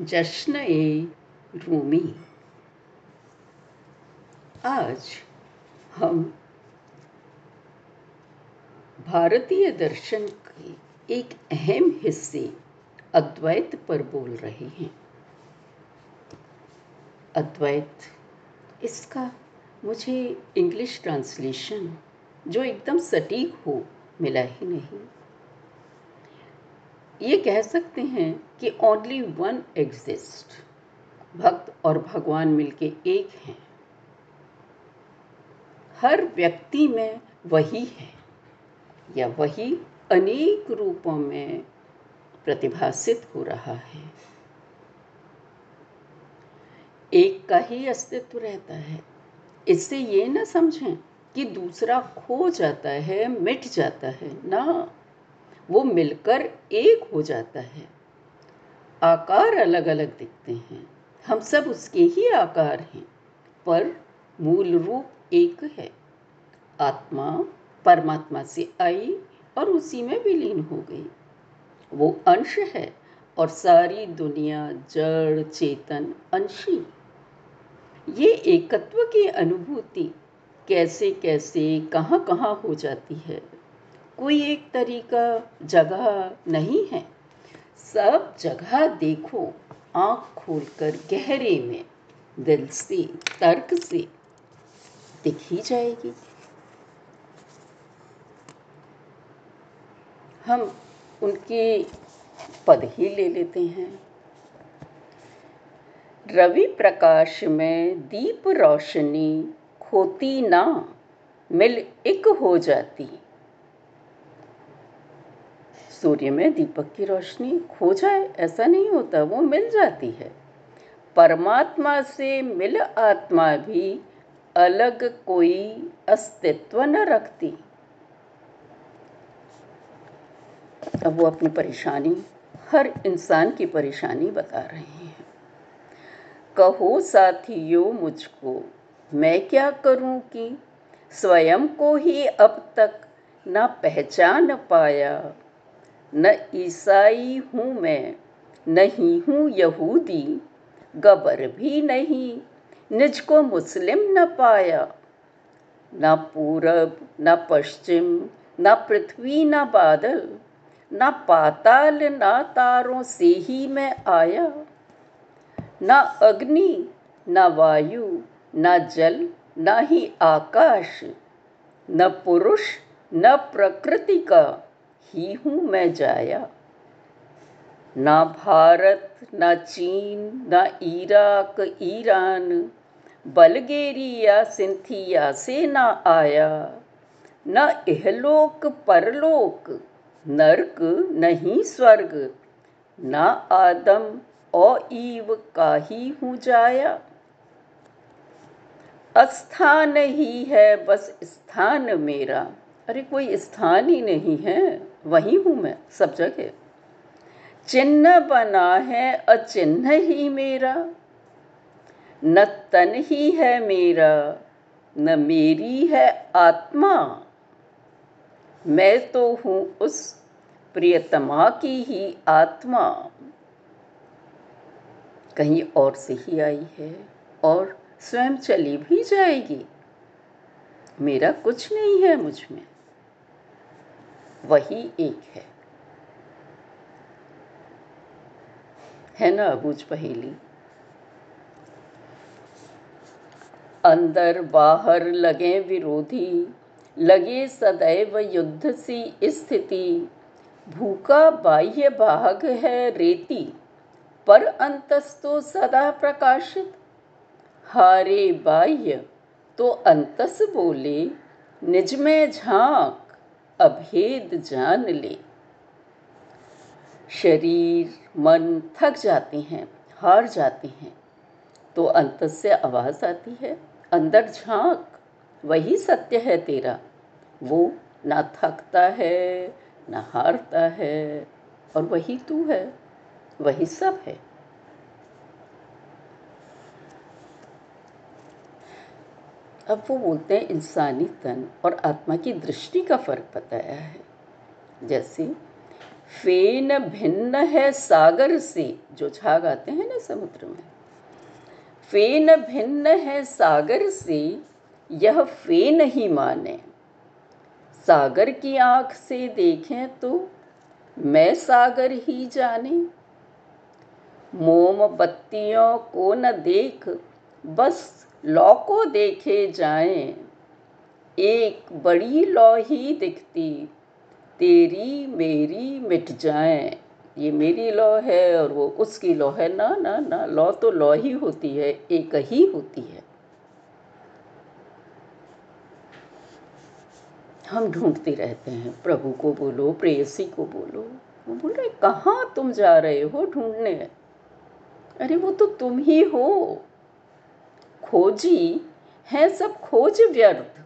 जश्न ए रूमी। आज हम भारतीय दर्शन के एक अहम हिस्से अद्वैत पर बोल रहे हैं। अद्वैत, इसका मुझे इंग्लिश ट्रांसलेशन जो एकदम सटीक हो, मिला ही नहीं। ये कह सकते हैं कि ओनली वन एग्जिस्ट भक्त और भगवान मिलके एक हैं। हर व्यक्ति में वही है, या वही अनेक रूपों में प्रतिभासित हो रहा है। एक का ही अस्तित्व रहता है। इससे ये ना समझें कि दूसरा खो जाता है, मिट जाता है। ना। वो मिलकर एक हो जाता है। आकार अलग अलग दिखते हैं। हम सब उसके ही आकार हैं, पर मूल रूप एक है। आत्मा परमात्मा से आई और उसी में विलीन हो गई। वो अंश है और सारी दुनिया, जड़, चेतन, अंशी। ये एकत्व की अनुभूति कैसे कैसे कहाँ कहाँ हो जाती है? कोई एक तरीका, जगह नहीं है। सब जगह देखो, आँख खोलकर गहरे में, दिल से, तर्क से, दिख जाएगी। हम उनके पद ही ले लेते हैं। रवि प्रकाश में दीप रोशनी खोती ना, मिल एक हो जाती। सूर्य में दीपक की रोशनी खो जाए, ऐसा नहीं होता, वो मिल जाती है। परमात्मा से मिल आत्मा भी अलग कोई अस्तित्व न रखती। अब वो अपनी परेशानी, हर इंसान की परेशानी बता रहे हैं। कहो साथियों मुझको, मैं क्या करूँ कि स्वयं को ही अब तक ना पहचान पाया न ईसाई हूँ मैं, नहीं हूँ यहूदी, गबर भी नहीं निज को मुस्लिम न पाया। न पूरब, न पश्चिम, न पृथ्वी, न बादल, न पाताल, न तारों से ही मैं आया। न अग्नि, न वायु, न जल, न ही आकाश, न पुरुष, न प्रकृति का। ही हूँ मैं जाया। ना भारत, ना चीन, ना इराक, ईरान। बलगेरिया, सिंथिया से ना आया। न इहलोक, परलोक, नरक, नहीं स्वर्ग। न आदम और ईव का ही हूँ जाया। अस्थान ही है, बस स्थान मेरा। अरे कोई स्थान ही नहीं है। वही हूँ मैं, सब जगह। चिन्ह बना है अचिन्ह ही मेरा, न तन ही है मेरा, न मेरी है आत्मा। मैं तो हूँ उस प्रियतमा की ही आत्मा। कहीं और से ही आई है और स्वयं चली भी जाएगी। मेरा कुछ नहीं है मुझमें। वही एक है। है ना अबूझ पहेली? अंदर बाहर लगे विरोधी, लगे सदैव युद्ध सी स्थिति। भूखा बाह्य भाग है रेती, पर अंतस्तो सदा प्रकाशित। हारे बाह्य तो अंतस बोले, निज में झाँक अभेद जान ले। शरीर, मन थक जाते हैं, हार जाते हैं तो अंत से आवाज़ आती है, अंदर झाँक, वही सत्य है तेरा। वो ना थकता है, ना हारता है, और वही तू है, वही सब है। अब वो बोलते हैं, इंसानी तन और आत्मा की दृष्टि का फ़र्क बताया है। जैसे, फेन भिन्न है सागर से, जो झाग आते हैं ना समुद्र में। फेन भिन्न है सागर से, यह फेन ही माने। सागर की आँख से देखें तो मैं सागर ही जाने। मोमबत्तियों को न देख, बस लौ को देखे जाएँ, एक बड़ी लौ ही दिखती, तेरी मेरी मिट जाए। ये मेरी लौ है और वो उसकी लौ है। ना ना ना, लौ तो लौ ही होती है, एक ही होती है। हम ढूंढते रहते हैं, प्रभु को बोलो, प्रेयसी को बोलो। वो बोल रहे, कहाँ तुम जा रहे हो ढूँढने? अरे, वो तो तुम ही हो। खोजी है सब खोज व्यर्थ।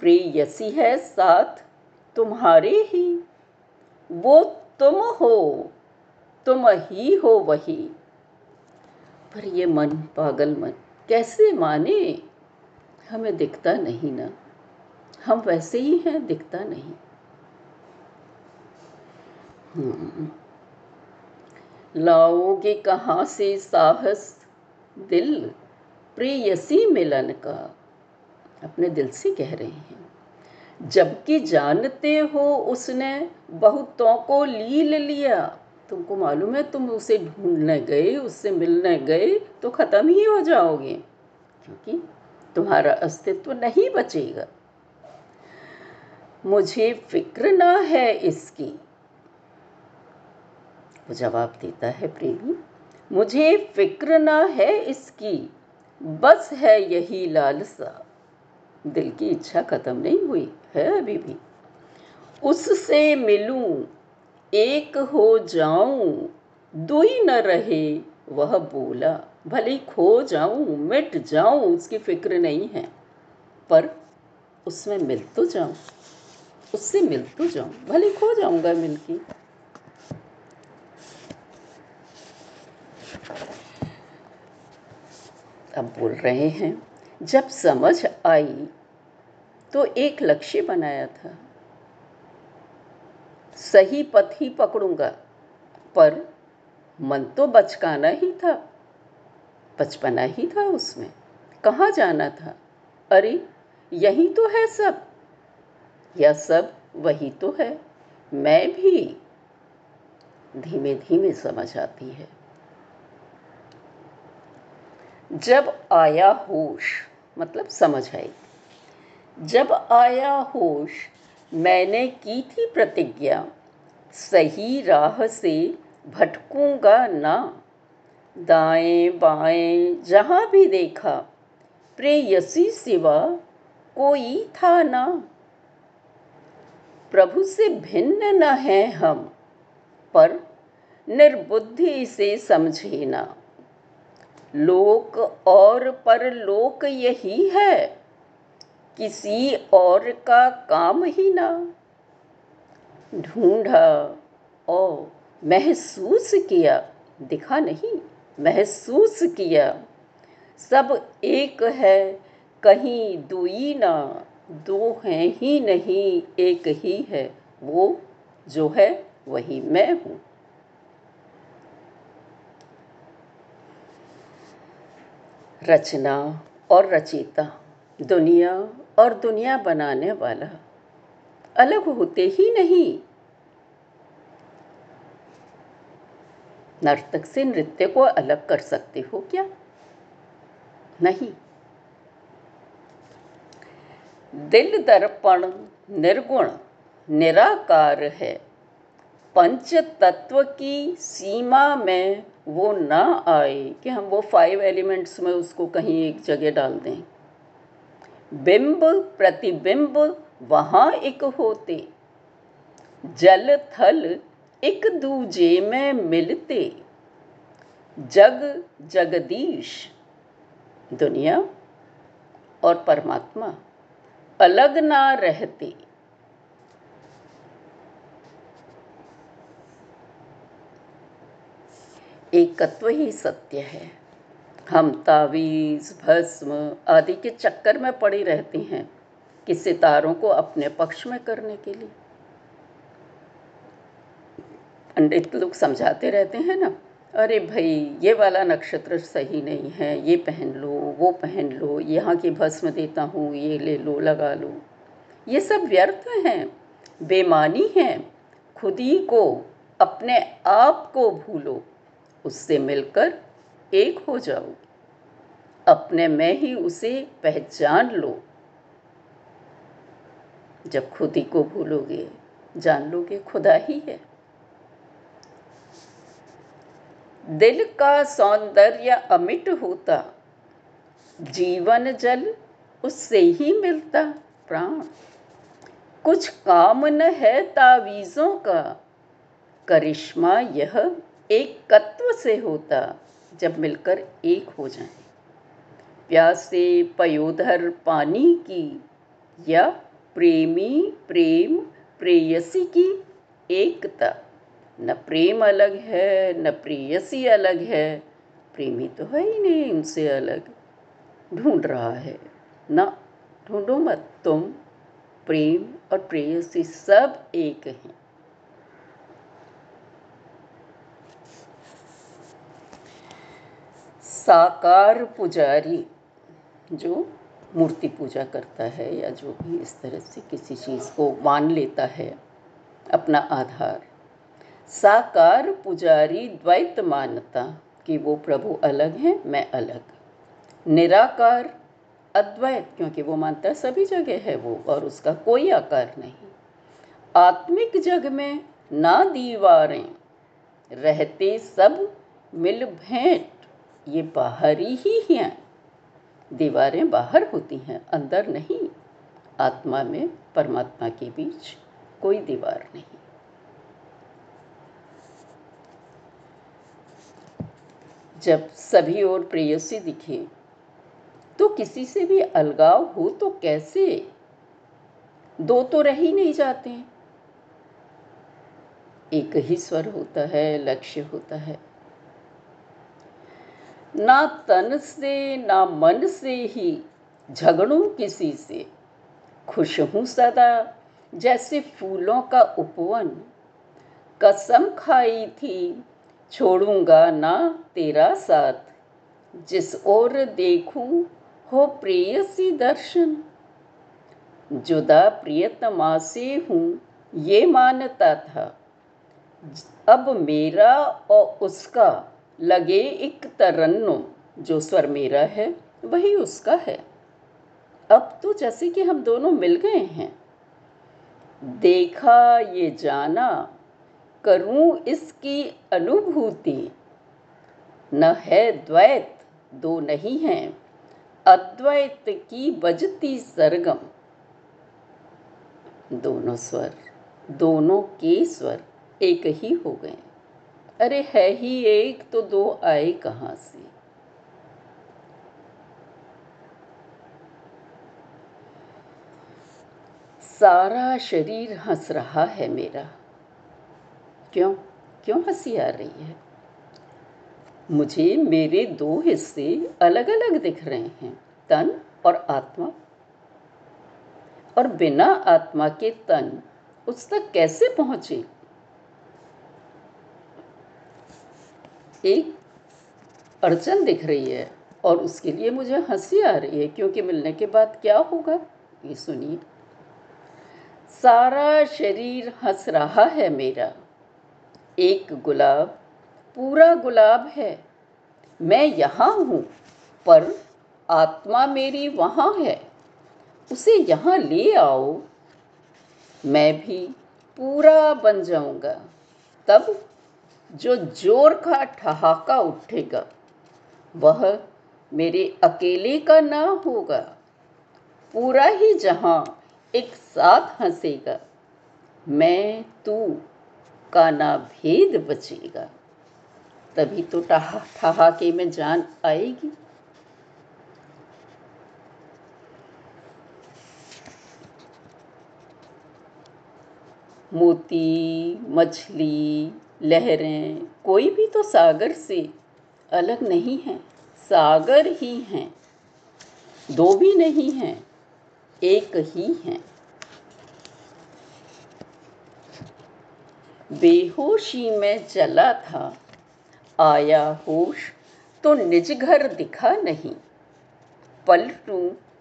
प्रेयसी है साथ तुम्हारे ही। वो तुम हो, तुम ही हो वही। पर ये मन पागल मन कैसे माने? हमें दिखता नहीं ना। हम वैसे ही हैं, दिखता नहीं। हम्म। लाओगे कहाँ से साहस, दिल? प्रेयसी मिलन का अपने दिल से कह रहे हैं। जबकि जानते हो उसने बहुतों को लील लिया। तुमको मालूम है तुम उसे ढूँढने गए, उससे मिलने गए तो ख़त्म ही हो जाओगे, क्योंकि तुम्हारा अस्तित्व नहीं बचेगा। मुझे फ़िक्र ना है इसकी। वो जवाब देता है प्रेमी, मुझे फ़िक्र ना है इसकी। बस है यही लालसा। दिल की इच्छा खत्म नहीं हुई है अभी भी। उससे मिलूं, एक हो जाऊँ, दुई न रहे, वह बोला, भले खो जाऊँ, मिट जाऊँ, उसकी फ़िक्र नहीं है। पर उसमें मिल तो जाऊँ, उससे मिल तो जाऊँ, भले खो जाऊँगा मिलके। अब बोल रहे हैं, जब समझ आई तो एक लक्ष्य बनाया था। सही पथ ही पकड़ूँगा, पर मन तो बचकाना ही था। बचपना ही था उसमें। कहाँ जाना था? अरे, यही तो है सब। यह सब वही तो है। मैं भी। धीमे धीमे समझ आती है। जब आया होश मतलब समझ आई। जब आया होश, मैंने की थी प्रतिज्ञा, सही राह से भटकूँगा ना। दाएँ बाएँ जहाँ भी देखा, प्रेयसी सिवा कोई था ना। प्रभु से भिन्न न है हम, पर निर्बुद्धि से समझे ना। लोक और परलोक यही है। किसी और का काम ही ना। ढूंढा और महसूस किया, दिखा नहीं, महसूस किया। सब एक है, कहीं दुई ना, दो हैं ही नहीं, एक ही है, वो जो है, वही मैं हूँ। रचना और रचयिता, दुनिया और दुनिया बनाने वाला। अलग होते ही नहीं। नर्तक से नृत्य को अलग कर सकते हो क्या? नहीं। दिल दर्पण, निर्गुण, निराकार है। पंच तत्व की सीमा में वो ना आए कि हम वो फाइव एलिमेंट्स में उसको कहीं एक जगह डाल दें। बिंब, प्रतिबिंब वहाँ एक होते। जल, थल एक दूजे में मिलते। जग, जगदीश, दुनिया और परमात्मा अलग ना रहते। एकत्व ही सत्य है। हम तावीज, भस्म आदि के चक्कर में पड़ी रहती हैं कि सितारों को अपने पक्ष में करने के लिए। पंडित लोग समझाते रहते हैं ना, अरे भाई, ये वाला नक्षत्र सही नहीं है, ये पहन लो, वो पहन लो, यहाँ की भस्म देता हूँ, ये ले लो, लगा लो। ये सब व्यर्थ हैं, बेमानी हैं, खुद ही को, अपने आप को भूलो। उससे मिलकर एक हो जाओ अपने में ही उसे पहचान लो। जब खुद ही को भूलोगे, जान लोगे खुदा ही है। दिल का सौंदर्य अमिट होता, जीवन जल उससे ही मिलता प्राण। कुछ काम न है तावीज़ों का, करिश्मा यह एक तत्व से होता जब मिलकर एक हो जाए। प्यासे पयोधर पानी की या प्रेमी प्रेम प्रेयसी की एकता। न प्रेम अलग है, न प्रेयसी अलग है, प्रेमी तो है ही नहीं उनसे अलग। ढूंढ रहा है, ना ढूंढो मत तुम, प्रेम और प्रेयसी सब एक हैं। साकार पुजारी जो मूर्ति पूजा करता है या जो भी इस तरह से किसी चीज़ को मान लेता है, अपना आधार। साकार पुजारी द्वैत मानता कि वो प्रभु अलग हैं, मैं अलग। निराकार अद्वैत, क्योंकि वो मानता है सभी जगह है वो और उसका कोई आकार नहीं। आत्मिक जग में ना दीवारें, रहते सब मिल भेंट ये बाहरी ही हैं। दीवारें बाहर होती हैं, अंदर नहीं। आत्मा में परमात्मा के बीच कोई दीवार नहीं। जब सभी और प्रेयसी दिखे तो किसी से भी अलगाव हो तो कैसे? दो तो रह ही नहीं जाते। एक ही स्वर होता है, लक्ष्य होता है। ना तन से, ना मन से ही झगड़ू किसी से। खुश हूँ सदा, जैसे फूलों का उपवन। कसम खाई थी, छोड़ूँगा ना तेरा साथ। जिस ओर देखूँ हो प्रेयसी दर्शन। जुदा प्रियतमा से हूँ, ये मानता था। अब मेरा और उसका लगे एक तरन्नुम जो स्वर मेरा है, वही उसका है। अब तो जैसे कि हम दोनों मिल गए हैं। देखा ये जाना, करूँ इसकी अनुभूति। न है द्वैत, दो नहीं हैं। अद्वैत की बजती सरगम। दोनों स्वर, दोनों के स्वर एक ही हो गए। अरे है ही एक तो दो आए कहाँ से? सारा शरीर हंस रहा है मेरा। क्यों? क्यों हँसी आ रही है? मुझे मेरे दो हिस्से अलग अलग दिख रहे हैं, तन और आत्मा। और बिना आत्मा के तन उस तक कैसे पहुँचे? एक अड़चन दिख रही है और उसके लिए मुझे हँसी आ रही है, क्योंकि मिलने के बाद क्या होगा? ये सुनिए। सारा शरीर हंस रहा है मेरा। एक गुलाब, पूरा गुलाब है। मैं यहाँ हूँ, पर आत्मा मेरी वहाँ है। उसे यहाँ ले आओ। मैं भी पूरा बन जाऊँगा। तब जो ज़ोर का ठहाका उठेगा, वह मेरे अकेले का ना होगा। पूरा ही जहाँ एक साथ हंसेगा, मैं, तू का ना भेद बचेगा। तभी तो ठहाके में जान आएगी। मोती, मछली लहरें, कोई भी तो सागर से अलग नहीं है, सागर ही हैं। दो भी नहीं हैं, एक ही हैं। बेहोशी में चला था, आया होश तो निज घर दिखा नहीं। पलटू,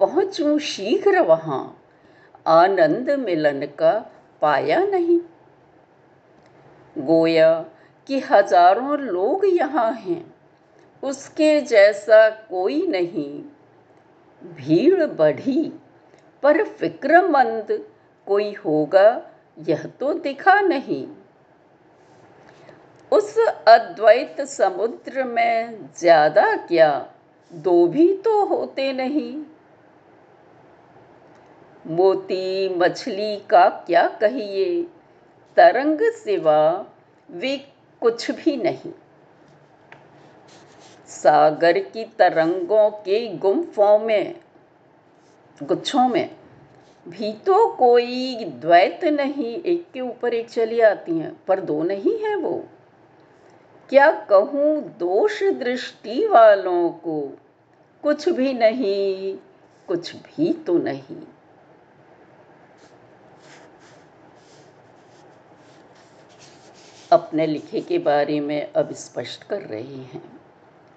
पहुंचू शीघ्र वहाँ, आनंद मिलन का पाया नहीं। गोया कि हज़ारों लोग यहाँ हैं। उसके जैसा कोई नहीं। भीड़ बढ़ी, पर फिक्रमंद कोई होगा, यह तो दिखा नहीं। उस अद्वैत समुद्र में ज़्यादा क्या, दो भी तो होते नहीं। मोती मछली का क्या कहिए तरंग सिवा वे कुछ भी नहीं। सागर की तरंगों के गुम्फों में, गुच्छों में भी तो कोई द्वैत नहीं, एक के ऊपर एक चली आती हैं, पर दो नहीं है वो। क्या कहूँ दोष दृष्टि वालों को, कुछ भी नहीं, कुछ भी तो नहीं। अपने लिखे के बारे में अब स्पष्ट कर रहे हैं।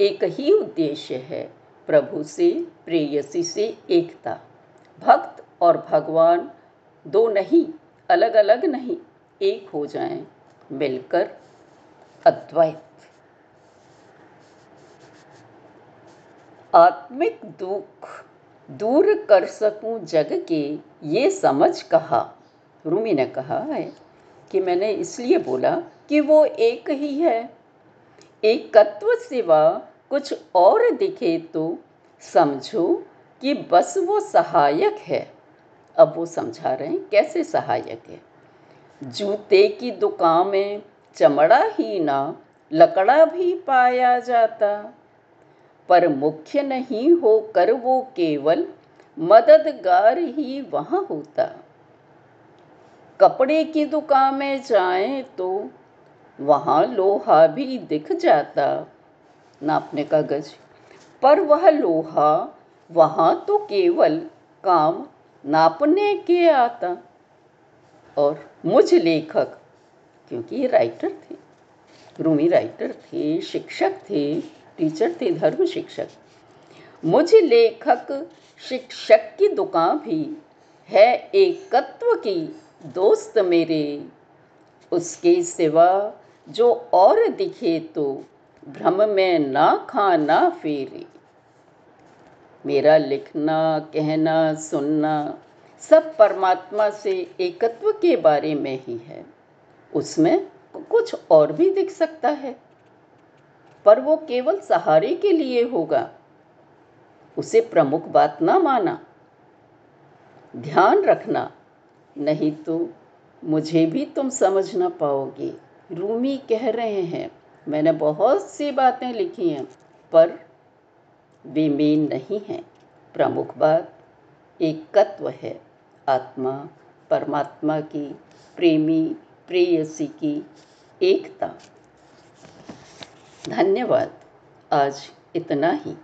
एक ही उद्देश्य है प्रभु से, प्रेयसी से एकता। भक्त और भगवान दो नहीं अलग अलग नहीं, एक हो जाएँ, मिलकर अद्वैत। आत्मिक दुख दूर कर सकूँ जग के, ये समझ कहा। रूमी ने कहा है कि मैंने इसलिए बोला कि वो एक ही है। एकत्व सिवा कुछ और दिखे तो समझो कि बस वो सहायक है। अब वो समझा रहे हैं कैसे सहायक है। जूते की दुकान में चमड़ा ही ना, लकड़ा भी पाया जाता। पर मुख्य नहीं होकर वो केवल मददगार ही वहाँ होता। कपड़े की दुकान में जाएँ तो वहाँ लोहा भी दिख जाता, नापने का गज पर वह लोहा, वहाँ तो केवल काम नापने के आता। और मुझ लेखक, क्योंकि राइटर थे रूमी राइटर थे, शिक्षक थे टीचर थे, धर्म शिक्षक। मुझ लेखक, शिक्षक की दुकान भी है एकत्व की, दोस्त मेरे। उसके सिवा जो और दिखे तो भ्रम में ना खाना फेरे। मेरा लिखना, कहना, सुनना सब परमात्मा से एकत्व के बारे में ही है। उसमें कुछ और भी दिख सकता है, पर वो केवल सहारे के लिए होगा। उसे प्रमुख बात ना माना। ध्यान रखना, नहीं तो मुझे भी तुम समझ ना पाओगे। रूमी कह रहे हैं। मैंने बहुत सी बातें लिखी हैं, पर वे मेन नहीं हैं। प्रमुख बात, एकत्व है। आत्मा, परमात्मा की, प्रेमी, प्रेयसी की एकता। धन्यवाद। आज इतना ही।